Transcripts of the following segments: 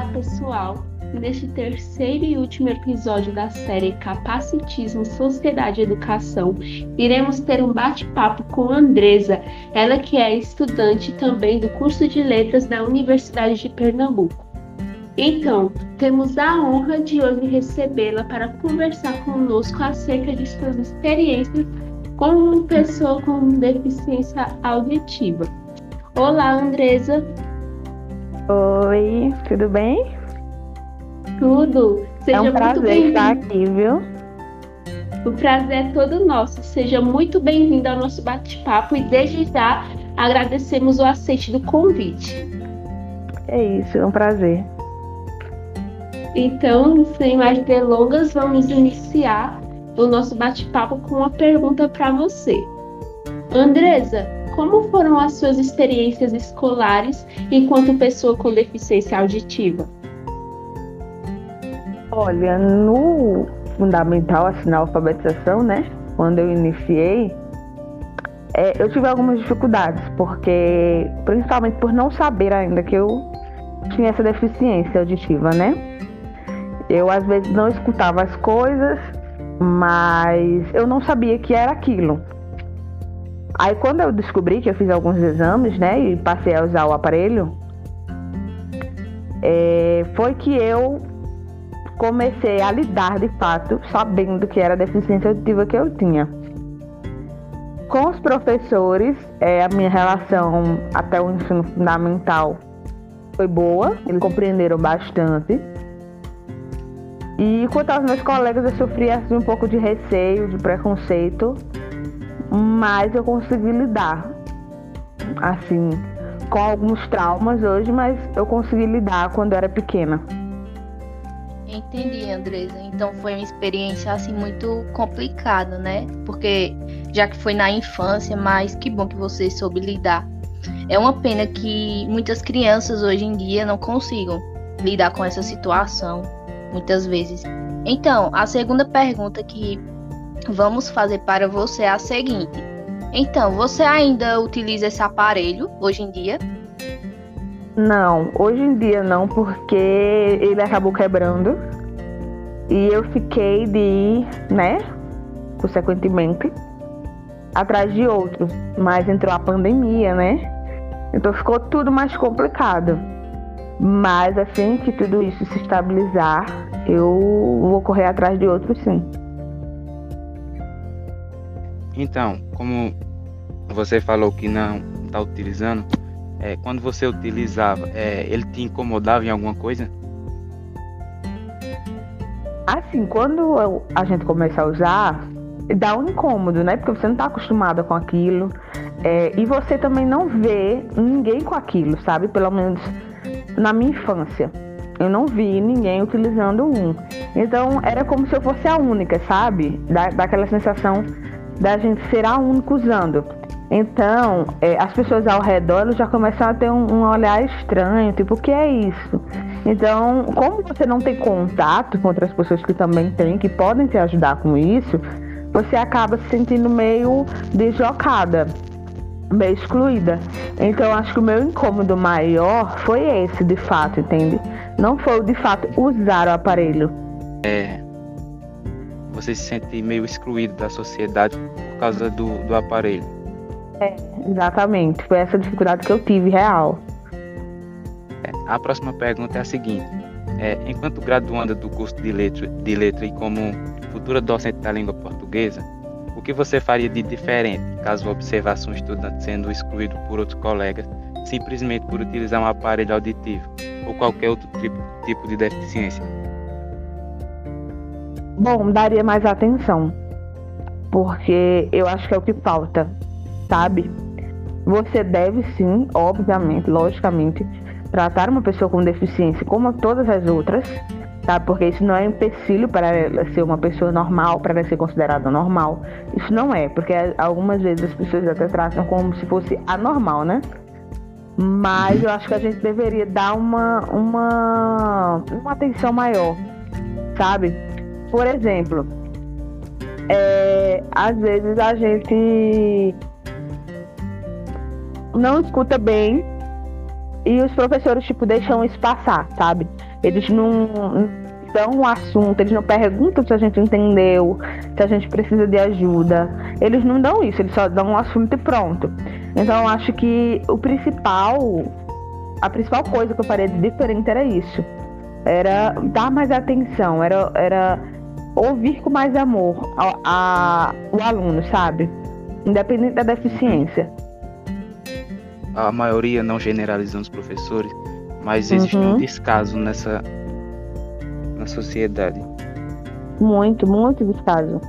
Olá, pessoal! Neste terceiro e último episódio da série Capacitismo, Sociedade e Educação, iremos ter um bate-papo com Andresa, ela que é estudante também do curso de Letras da Universidade de Pernambuco. Então, temos a honra de hoje recebê-la para conversar conosco acerca de suas experiências como pessoa com deficiência auditiva. Olá, Andresa! Oi, tudo bem? Tudo. Seja é um prazer estar aqui, viu? O prazer é todo nosso. Seja muito bem-vindo ao nosso bate-papo e desde já agradecemos o aceite do convite. É isso, é um prazer. Então, sem mais delongas, vamos iniciar o nosso bate-papo com uma pergunta para você. Andresa, como foram as suas experiências escolares enquanto pessoa com deficiência auditiva? Olha, no fundamental, assim, na alfabetização, né? Quando eu iniciei, é, eu tive algumas dificuldades, porque principalmente por não saber ainda que eu tinha essa deficiência auditiva, né? Eu às vezes não escutava as coisas, mas eu não sabia que era aquilo. Aí quando eu descobri que eu fiz alguns exames, né, e passei a usar o aparelho, é, foi que eu comecei a lidar de fato, sabendo que era a deficiência auditiva que eu tinha. Com os professores, é, a minha relação até o ensino fundamental foi boa, eles compreenderam bastante. E quanto aos meus colegas, eu sofri assim, um pouco de receio, de preconceito, mas eu consegui lidar, assim, com alguns traumas hoje, mas eu consegui lidar quando era pequena. Entendi, Andresa. Então foi uma experiência assim muito complicada, né? Porque já que foi na infância, mas que bom que você soube lidar. É uma pena que muitas crianças hoje em dia não consigam lidar com essa situação, muitas vezes. Então, a segunda pergunta que vamos fazer para você a seguinte: então, você ainda utiliza esse aparelho hoje em dia? Não, hoje em dia não, porque ele acabou quebrando e eu fiquei de ir, né, consequentemente, atrás de outro. Mas entrou a pandemia, né? Então ficou tudo mais complicado. Mas assim que tudo isso se estabilizar, eu vou correr atrás de outro sim. Então, como você falou que não está utilizando, é, quando você utilizava, é, ele te incomodava em alguma coisa? Assim, quando a gente começa a usar, dá um incômodo, né? Porque você não está acostumada com aquilo. É, e você também não vê ninguém com aquilo, sabe? Pelo menos na minha infância. Eu não vi ninguém utilizando um. Então era como se eu fosse a única, sabe? Da, daquela sensação da gente ser a única usando. Então, é, as pessoas ao redor já começam a ter um, um, olhar estranho, tipo, o que é isso? Então, como você não tem contato com outras pessoas que também têm, que podem te ajudar com isso, você acaba se sentindo meio deslocada, meio excluída. Então, acho que o meu incômodo maior foi esse, de fato, entende? Não foi o de fato usar o aparelho. É, você se sente meio excluído da sociedade por causa do, do aparelho. É, exatamente. Foi essa dificuldade que eu tive, real. É, a próxima pergunta é a seguinte. É, enquanto graduanda do curso de letra, de letra e como futura docente da língua portuguesa, o que você faria de diferente caso observasse um estudante sendo excluído por outros colegas simplesmente por utilizar um aparelho auditivo ou qualquer outro tipo, tipo de deficiência? Bom, daria mais atenção, porque eu acho que é o que falta, sabe? Você deve sim, obviamente, logicamente, tratar uma pessoa com deficiência como todas as outras, sabe? Porque isso não é empecilho para ela ser uma pessoa normal, para ela ser considerada normal. Isso não é, porque algumas vezes as pessoas até tratam como se fosse anormal, né? Mas eu acho que a gente deveria dar uma, uma, uma atenção maior, sabe? Por exemplo, é, às vezes a gente não escuta bem e os professores, tipo, deixam isso passar, sabe? Eles não dão um assunto, eles não perguntam se a gente entendeu, se a gente precisa de ajuda. Eles não dão isso, eles só dão um assunto e pronto. Então eu acho que o principal, a principal coisa que eu faria de diferente era isso. Era dar mais atenção, era, era ouvir com mais amor a, a, o aluno, sabe? Independente da deficiência. A maioria, não generalizando os professores, mas existe uhum. um descaso nessa na sociedade. Muito, muito descaso.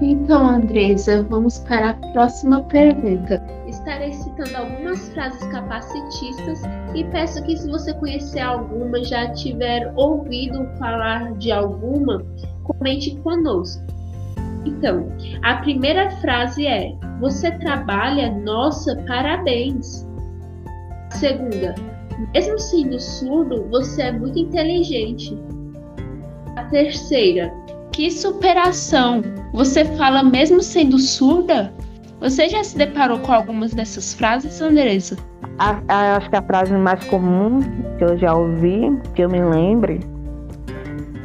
Então, Andresa, vamos para a próxima pergunta. Estarei citando algumas frases capacitistas e peço que, se você conhecer alguma, já tiver ouvido falar de alguma, comente conosco. Então, a primeira frase é: Você trabalha? Nossa, parabéns! segunda, mesmo sendo surdo, você é muito inteligente. A terceira, que superação! Você fala mesmo sendo surda? Você já se deparou com algumas dessas frases, Andressa? A, a, acho que a frase mais comum que eu já ouvi, que eu me lembre,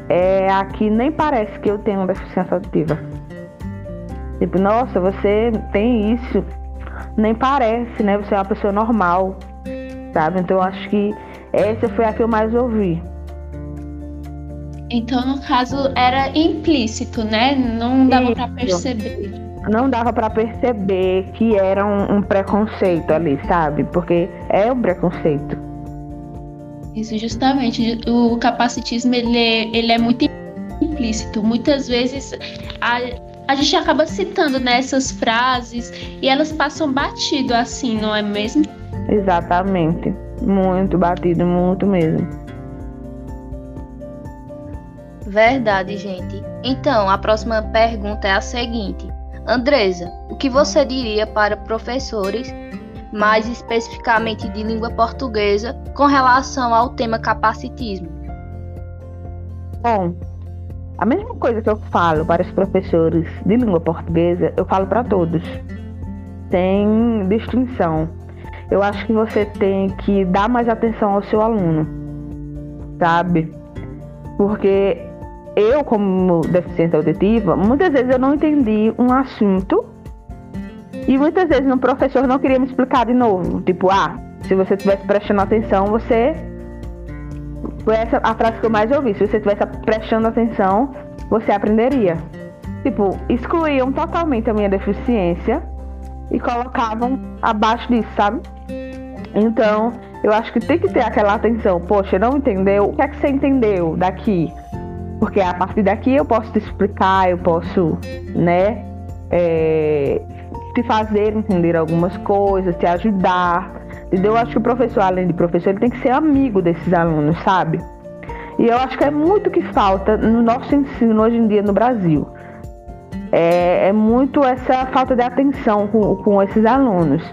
é a que nem parece que eu tenho deficiência auditiva. Tipo, nossa, você tem isso. Nem parece, né? Você é uma pessoa normal sabe? Então eu acho que essa foi a que eu mais ouvi. Então, no caso, era implícito, né? Não dava para perceber. Não dava para perceber que era um, um, preconceito ali, sabe? Porque é um preconceito. Isso, justamente. O capacitismo, ele, é, ele é muito implícito. Muitas vezes a, a gente acaba citando nessas né, frases e elas passam batido assim, não é mesmo? Exatamente. Muito batido, muito mesmo. Verdade, gente. Então, a próxima pergunta é a seguinte: Andresa, o que você diria para professores, mais especificamente de língua portuguesa, com relação ao tema capacitismo? Bom, a mesma coisa que eu falo para os professores de língua portuguesa, eu falo para todos, sem distinção eu acho que você tem que dar mais atenção ao seu aluno, sabe? Porque eu, como deficiente auditiva, muitas vezes eu não entendi um assunto e muitas vezes o professor não queria me explicar de novo. Tipo, ah, se você estivesse prestando atenção, você. Foi essa a frase que eu mais ouvi. Se você estivesse prestando atenção, você aprenderia. Tipo, excluíam totalmente a minha deficiência e colocavam abaixo disso, sabe? Então, eu acho que tem que ter aquela atenção. Poxa, não entendeu? O que é que você entendeu daqui? Porque a partir daqui eu posso te explicar, eu posso, né, é, te fazer entender algumas coisas, te ajudar. Entendeu? Eu acho que o professor, além de professor, ele tem que ser amigo desses alunos, sabe? E eu acho que é muito que falta no nosso ensino hoje em dia no Brasil. É, é muito essa falta de atenção com, com esses alunos.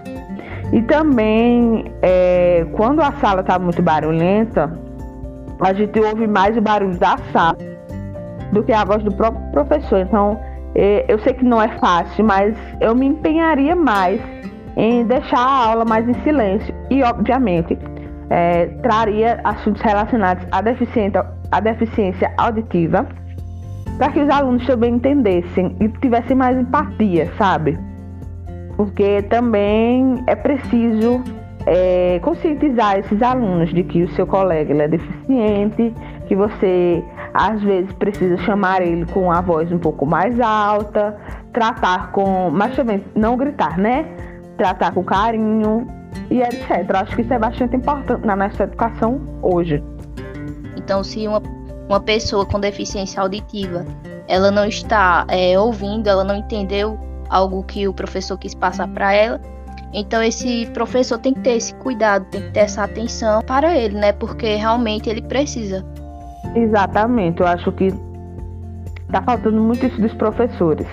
E também, é, quando a sala está muito barulhenta, a gente ouve mais o barulho da sala do que a voz do próprio professor. Então, é, eu sei que não é fácil, mas eu me empenharia mais em deixar a aula mais em silêncio e, obviamente, é, traria assuntos relacionados à deficiência, à deficiência auditiva para que os alunos também entendessem e tivessem mais empatia, sabe? porque também é preciso é, conscientizar esses alunos de que o seu colega é deficiente, que você às vezes precisa chamar ele com a voz um pouco mais alta, tratar com, mas também não gritar, né? Tratar com carinho e etc. Acho que isso é bastante importante na nossa educação hoje. Então, se uma, uma pessoa com deficiência auditiva ela não está é, ouvindo, ela não entendeu algo que o professor quis passar para ela. Então esse professor tem que ter esse cuidado, tem que ter essa atenção para ele, né? Porque realmente ele precisa. Exatamente, eu acho que tá faltando muito isso dos professores.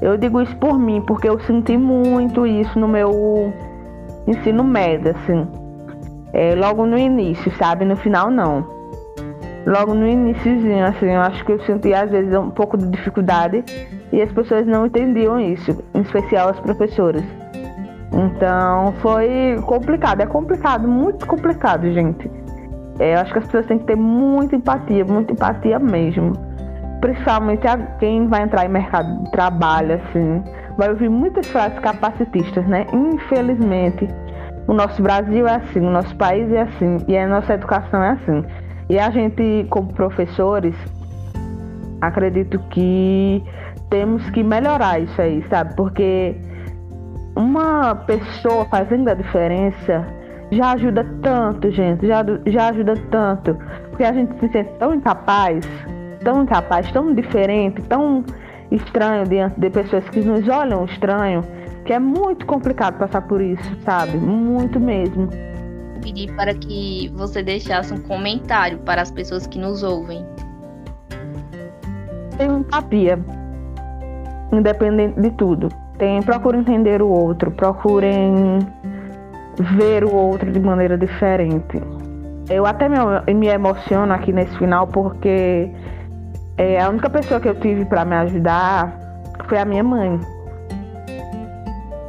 Eu digo isso por mim, porque eu senti muito isso no meu ensino médio, assim. É, logo no início, sabe? No final não. Logo no iníciozinho, assim, eu acho que eu senti às vezes um pouco de dificuldade e as pessoas não entendiam isso, em especial as professoras. Então foi complicado, é complicado, muito complicado, gente. É, eu acho que as pessoas têm que ter muita empatia, muita empatia mesmo. Principalmente a quem vai entrar em mercado de trabalho, assim, vai ouvir muitas frases capacitistas, né? Infelizmente, o nosso Brasil é assim, o nosso país é assim, e a nossa educação é assim. E a gente, como professores, acredito que temos que melhorar isso aí, sabe? Porque uma pessoa fazendo a diferença já ajuda tanto, gente, já, já ajuda tanto. Porque a gente se sente tão incapaz, tão incapaz, tão diferente, tão estranho diante de pessoas que nos olham estranho, que é muito complicado passar por isso, sabe? Muito mesmo. Pedi para que você deixasse um comentário para as pessoas que nos ouvem. Tenho empatia, independente de tudo. Tem, procure entender o outro, procurem ver o outro de maneira diferente. Eu até me, me emociono aqui nesse final porque é, a única pessoa que eu tive para me ajudar foi a minha mãe.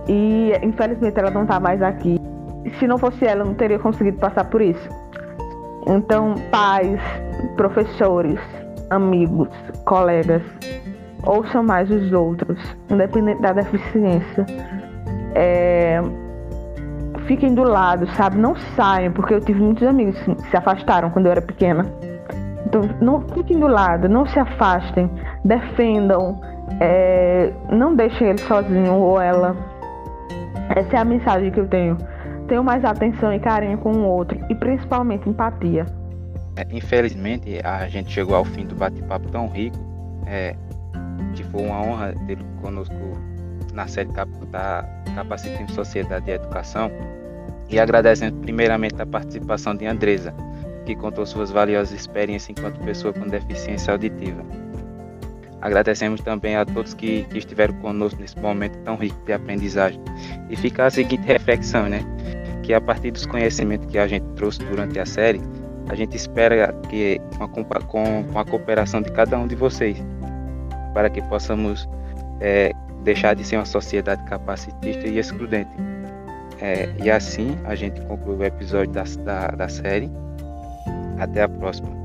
E infelizmente ela não tá mais aqui. Se não fosse ela, eu não teria conseguido passar por isso. Então, pais, professores, amigos, colegas, ouçam mais os outros, independente da deficiência. É, fiquem do lado, sabe? Não saiam, porque eu tive muitos amigos que se afastaram quando eu era pequena. Então, não fiquem do lado, não se afastem, defendam, é, não deixem ele sozinho ou ela. Essa é a mensagem que eu tenho. Tenham mais atenção e carinho com o outro e principalmente empatia. É, infelizmente, a gente chegou ao fim do bate-papo tão rico, é, que foi uma honra ter conosco na série da Capacitando Sociedade e Educação e agradecendo primeiramente a participação de Andresa, que contou suas valiosas experiências enquanto pessoa com deficiência auditiva. Agradecemos também a todos que, que estiveram conosco nesse momento tão rico de aprendizagem. E fica a seguinte reflexão, né? Que a partir dos conhecimentos que a gente trouxe durante a série, a gente espera que com a, com, com a cooperação de cada um de vocês, para que possamos é, deixar de ser uma sociedade capacitista e excludente. É, e assim a gente conclui o episódio da, da, da série. Até a próxima.